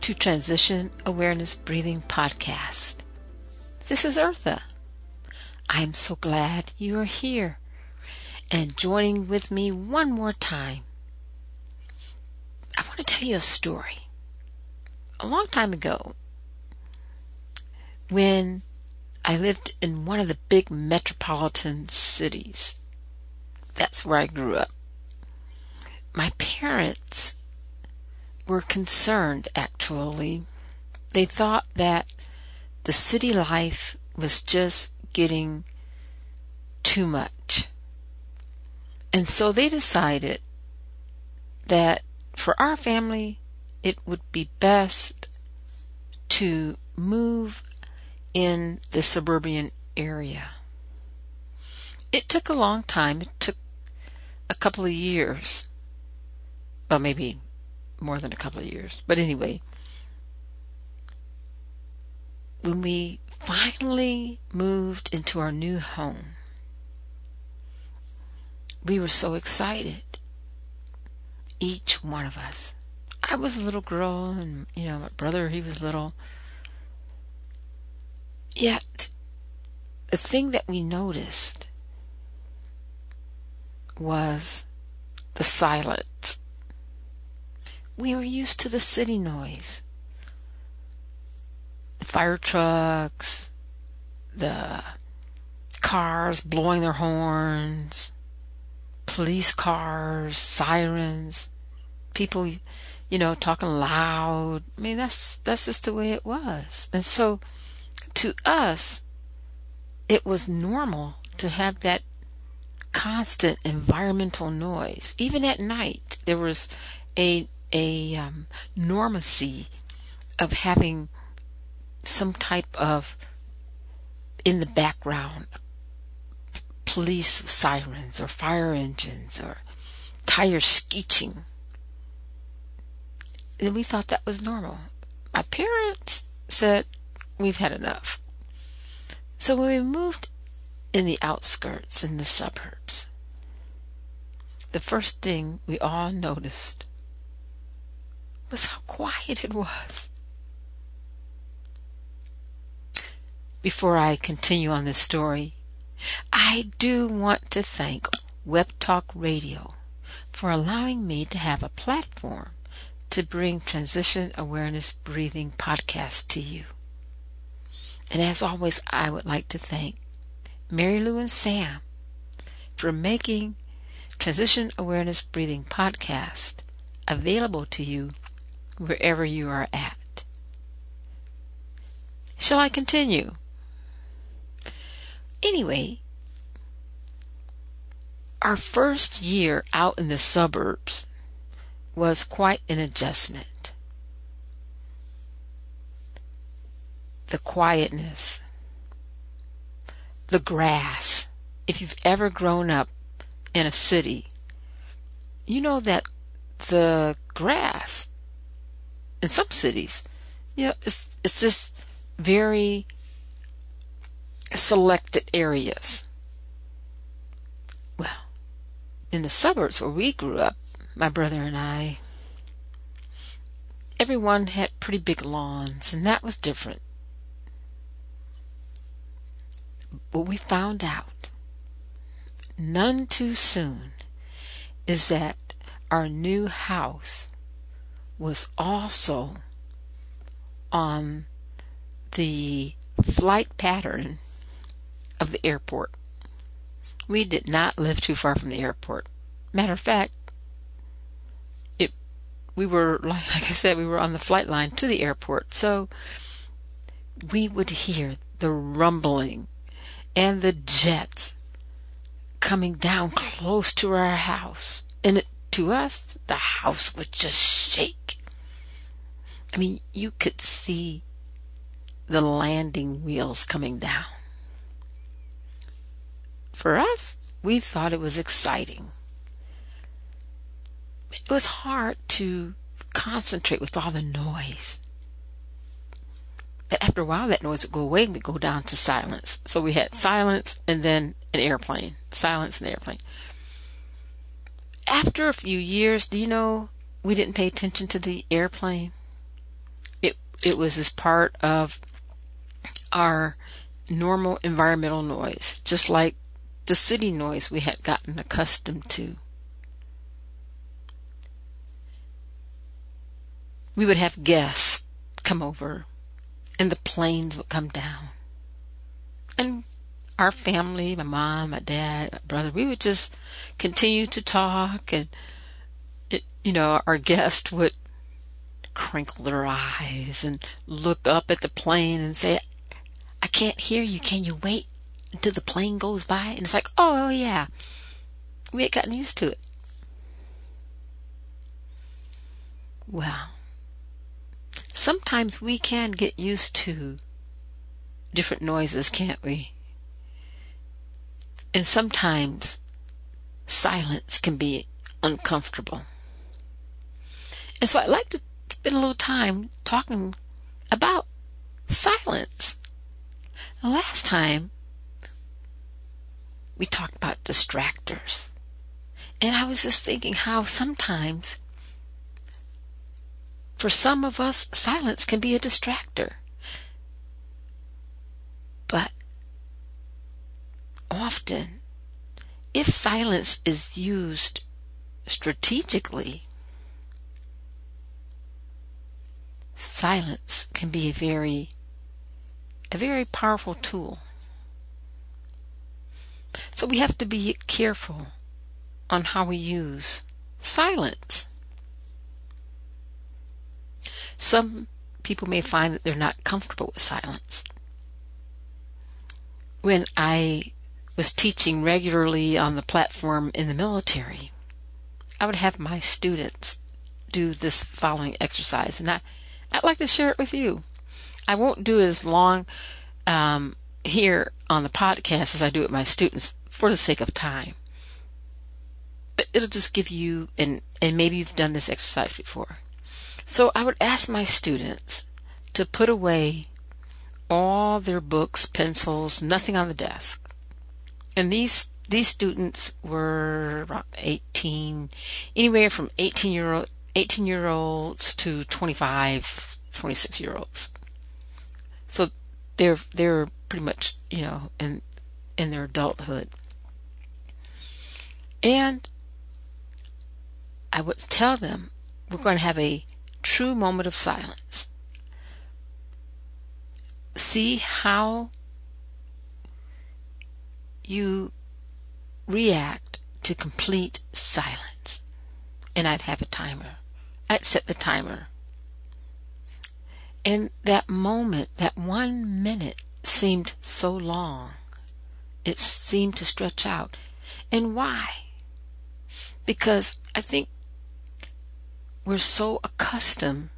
to Transition Awareness Breathing Podcast. This is Eartha. I'm so glad you are here and joining with me one more time. I want to tell you a story. A long time ago, when I lived in one of the big metropolitan cities, that's where I grew up. My parents were concerned, actually. They thought that the city life was just getting too much. And so they decided that for our family, it would be best to move in the suburban area. It took a long time. It took a couple of years. Well, maybe more than a couple of years. But anyway, when we finally moved into our new home, we were so excited. Each one of us. I was a little girl, and, you know, my brother, he was little. Yet, the thing that we noticed was the silence we were used to the city noise. The fire trucks, the cars blowing their horns, police cars, sirens, people, you know, talking loud. I mean, that's, that's just the way it was. And so to us, it was normal to have that constant environmental noise. Even at night, there was a a um, normacy of having some type of in the background police sirens or fire engines or tires screeching. And we thought that was normal. My parents said, We've had enough. So when we moved in the outskirts, in the suburbs, the first thing we all noticed was how quiet it was. Before I continue on this story, I do want to thank Web Talk Radio for allowing me to have a platform to bring Transition Awareness Breathing podcast to you. And as always, I would like to thank Mary Lou and Sam for making Transition Awareness Breathing podcast available to you wherever you are at. Shall I continue? Anyway, our first year out in the suburbs was quite an adjustment. The quietness, the grass. If you've ever grown up in a city, you know that the grass in some cities, you know, it's it's just very selected areas. Well, in the suburbs where we grew up, my brother and I, everyone had pretty big lawns, and that was different. What we found out, none too soon, is that our new house was also on the flight pattern of the airport. We did not live too far from the airport. Matter of fact, it we were like, like I said, we were on the flight line to the airport, so we would hear the rumbling and the jets coming down close to our house, and it to us, the house would just shake. I mean, you could see the landing wheels coming down. For us, we thought it was exciting. It was hard to concentrate with all the noise. But after a while, that noise would go away and we'd go down to silence. So we had silence and then an airplane. Silence and airplane. After a few years, do you know we didn't pay attention to the airplane? It it was as part of our normal environmental noise, just like the city noise we had gotten accustomed to. We would have guests come over and the planes would come down. And our family, my mom, my dad, my brother, we would just continue to talk and it, you know, our guest would crinkle their eyes and look up at the plane and say, I can't hear you. Can you wait until the plane goes by? And it's like, oh, oh yeah. We had gotten used to it. Well, sometimes we can get used to different noises, can't we? And sometimes silence can be uncomfortable. And so I'd like to spend a little time talking about silence. The last time we talked about distractors. And I was just thinking how sometimes for some of us, silence can be a distractor. But often, if silence is used strategically, silence can be a very a very powerful tool. So we have to be careful on how we use silence. Some people may find that they're not comfortable with silence. When I was teaching regularly on the platform in the military, I would have my students do this following exercise, and I, I'd like to share it with you. I won't do as long um, here on the podcast as I do with my students for the sake of time. But it'll just give you, and, and maybe you've done this exercise before. So I would ask my students to put away all their books, pencils, nothing on the desk. And these these students were around 18, anywhere from 18 year old, 18 year olds to 25, 26 year olds. So they're they're pretty much you know in in their adulthood. And I would tell them we're going to have a true moment of silence. See how you react to complete silence. And I'd have a timer. I'd set the timer. And that moment, that one minute, seemed so long. It seemed to stretch out. And why? Because I think we're so accustomed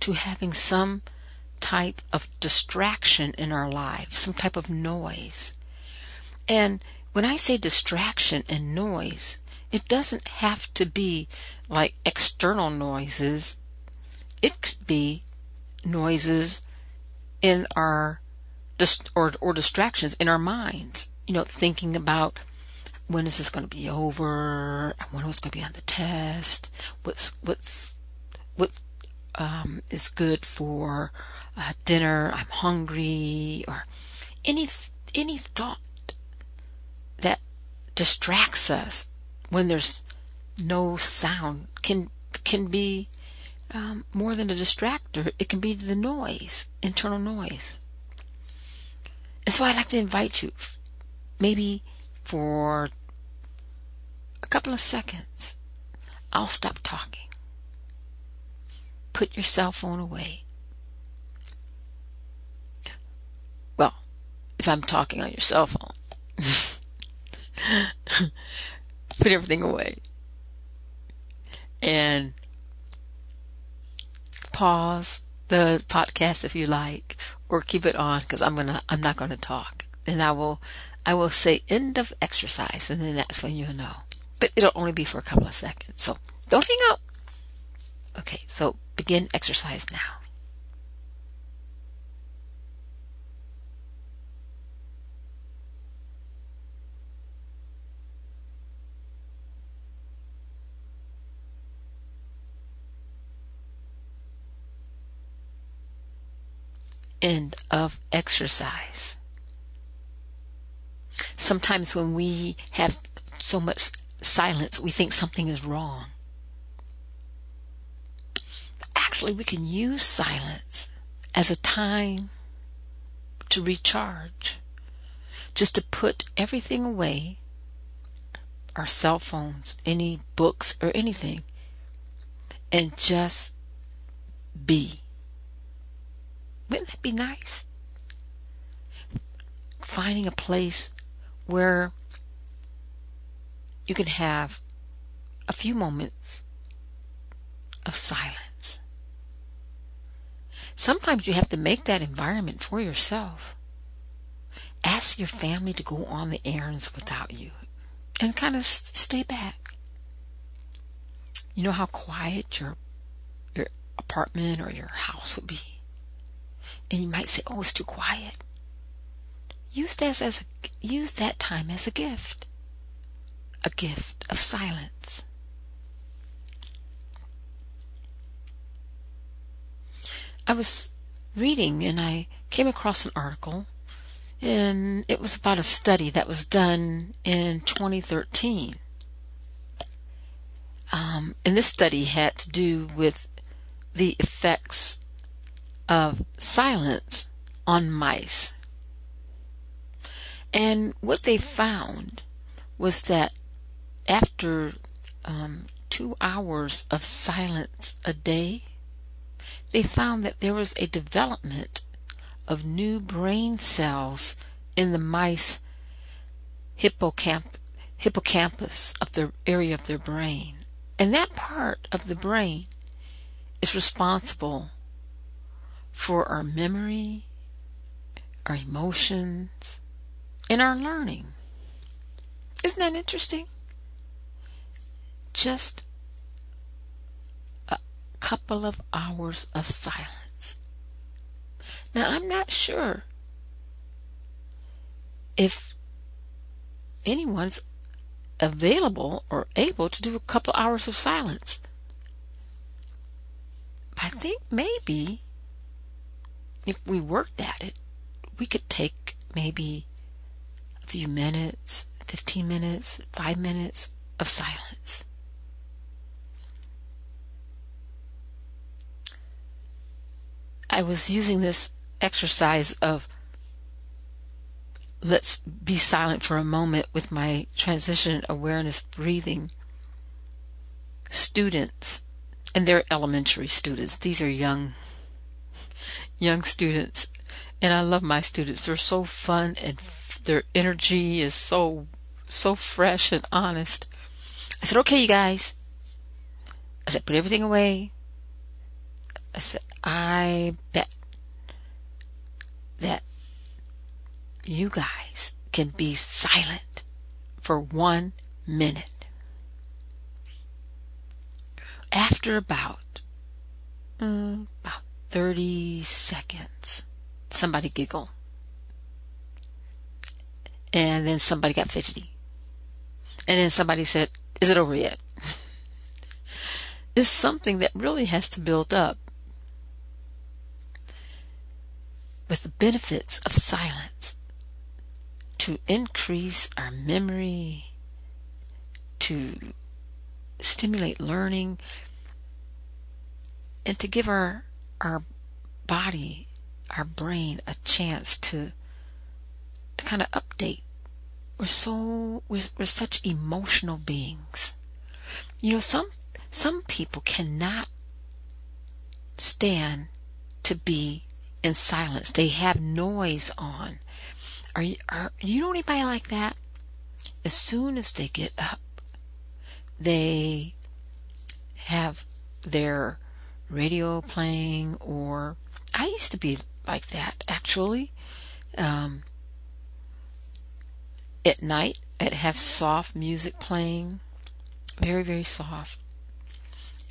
to having some type of distraction in our lives, some type of noise. And when I say distraction and noise, it doesn't have to be like external noises. It could be noises in our or or distractions in our minds. You know, thinking about when is this going to be over? When was going to be on the test? What's what's what um, is good for uh, dinner? I'm hungry, or any any thought distracts us when there's no sound can can be um, more than a distractor. It can be the noise, internal noise. And so I'd like to invite you, maybe for a couple of seconds, I'll stop talking. Put your cell phone away. Well, if I'm talking on your cell phone, put everything away. And pause the podcast if you like, or keep it on because I'm gonna I'm not gonna talk, and I will I will say end of exercise, and then that's when you'll know. But it'll only be for a couple of seconds, so don't hang up. Okay, so begin exercise now. End of exercise. Sometimes when we have so much silence, we think something is wrong. Actually, we can use silence as a time to recharge, just to put everything away our cell phones, any books, or anything, and just be. Wouldn't that be nice? Finding a place where you can have a few moments of silence. Sometimes you have to make that environment for yourself. Ask your family to go on the errands without you and kind of stay back. You know how quiet your your apartment or your house would be? And you might say, "Oh, it's too quiet." Use that as a, use that time as a gift. A gift of silence. I was reading and I came across an article and it was about a study that was done in 2013. Um, and this study had to do with the effects of silence on mice. And what they found was that after um, two hours of silence a day, they found that there was a development of new brain cells in the mice hippocamp- hippocampus of the area of their brain. And that part of the brain is responsible for our memory, our emotions, and our learning. Isn't that interesting? Just a couple of hours of silence. Now, I'm not sure if anyone's available or able to do a couple hours of silence. I think maybe if we worked at it, we could take maybe a few minutes, 15 minutes, 5 minutes of silence. I was using this exercise of let's be silent for a moment with my transition awareness breathing students and they're elementary students these are young young students, and I love my students. They're so fun and their energy is so so fresh and honest. I said, "Okay, you guys." I said, "Put everything away." I said, "I bet that you guys can be silent for one minute." After about mm, about 30 seconds. Somebody giggle. And then somebody got fidgety. And then somebody said, Is it over yet? it's something that really has to build up. With the benefits of silence to increase our memory, to stimulate learning, and to give our our body, our brain, a chance to to kind of update. We're so we're, we're such emotional beings. You know, some some people cannot stand to be in silence. They have noise on. Are you are you know anybody like that? As soon as they get up, they have their radio playing or I used to be like that actually. Um, at night, I'd have soft music playing, very, very soft.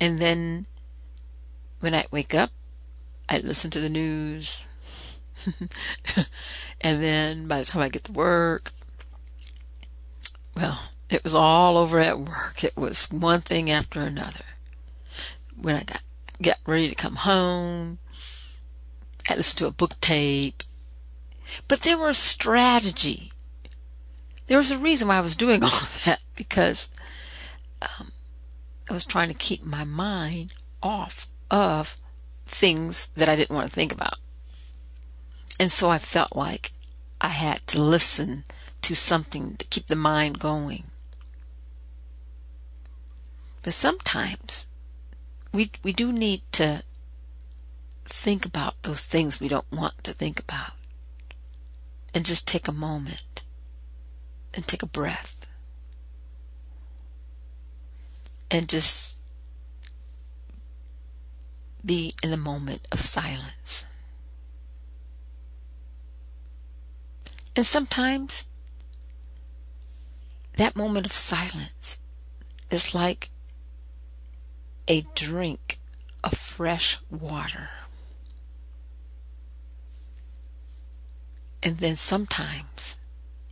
And then when I wake up, I'd listen to the news. and then by the time I get to work, well, it was all over at work. It was one thing after another. When I got get ready to come home, I listened to a book tape. But there was strategy. There was a reason why I was doing all that because um, I was trying to keep my mind off of things that I didn't want to think about. And so I felt like I had to listen to something to keep the mind going. But sometimes we we do need to think about those things we don't want to think about. And just take a moment and take a breath. And just be in the moment of silence. And sometimes that moment of silence is like a drink of fresh water. And then sometimes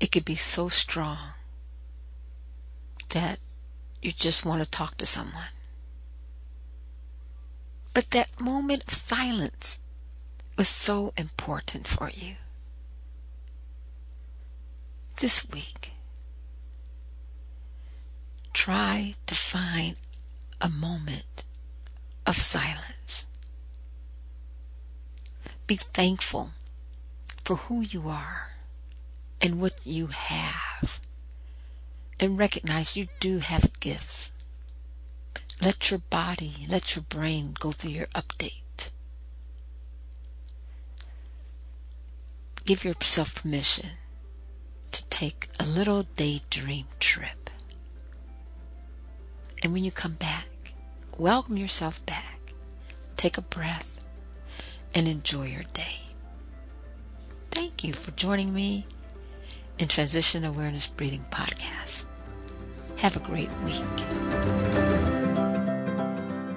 it could be so strong that you just want to talk to someone. But that moment of silence was so important for you. This week, try to find a moment of silence. Be thankful for who you are and what you have. And recognize you do have gifts. Let your body, let your brain go through your update. Give yourself permission to take a little daydream trip. And when you come back, welcome yourself back. Take a breath and enjoy your day. Thank you for joining me in Transition Awareness Breathing Podcast. Have a great week.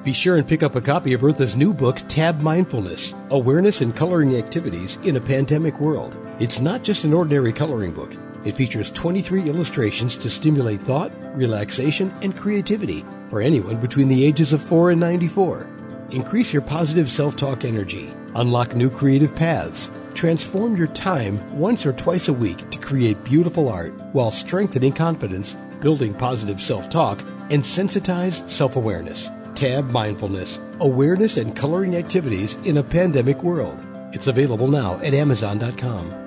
Be sure and pick up a copy of Eartha's new book, Tab Mindfulness Awareness and Coloring Activities in a Pandemic World. It's not just an ordinary coloring book. It features 23 illustrations to stimulate thought, relaxation, and creativity for anyone between the ages of 4 and 94. Increase your positive self talk energy, unlock new creative paths, transform your time once or twice a week to create beautiful art while strengthening confidence, building positive self talk, and sensitized self awareness. Tab Mindfulness Awareness and Coloring Activities in a Pandemic World. It's available now at Amazon.com.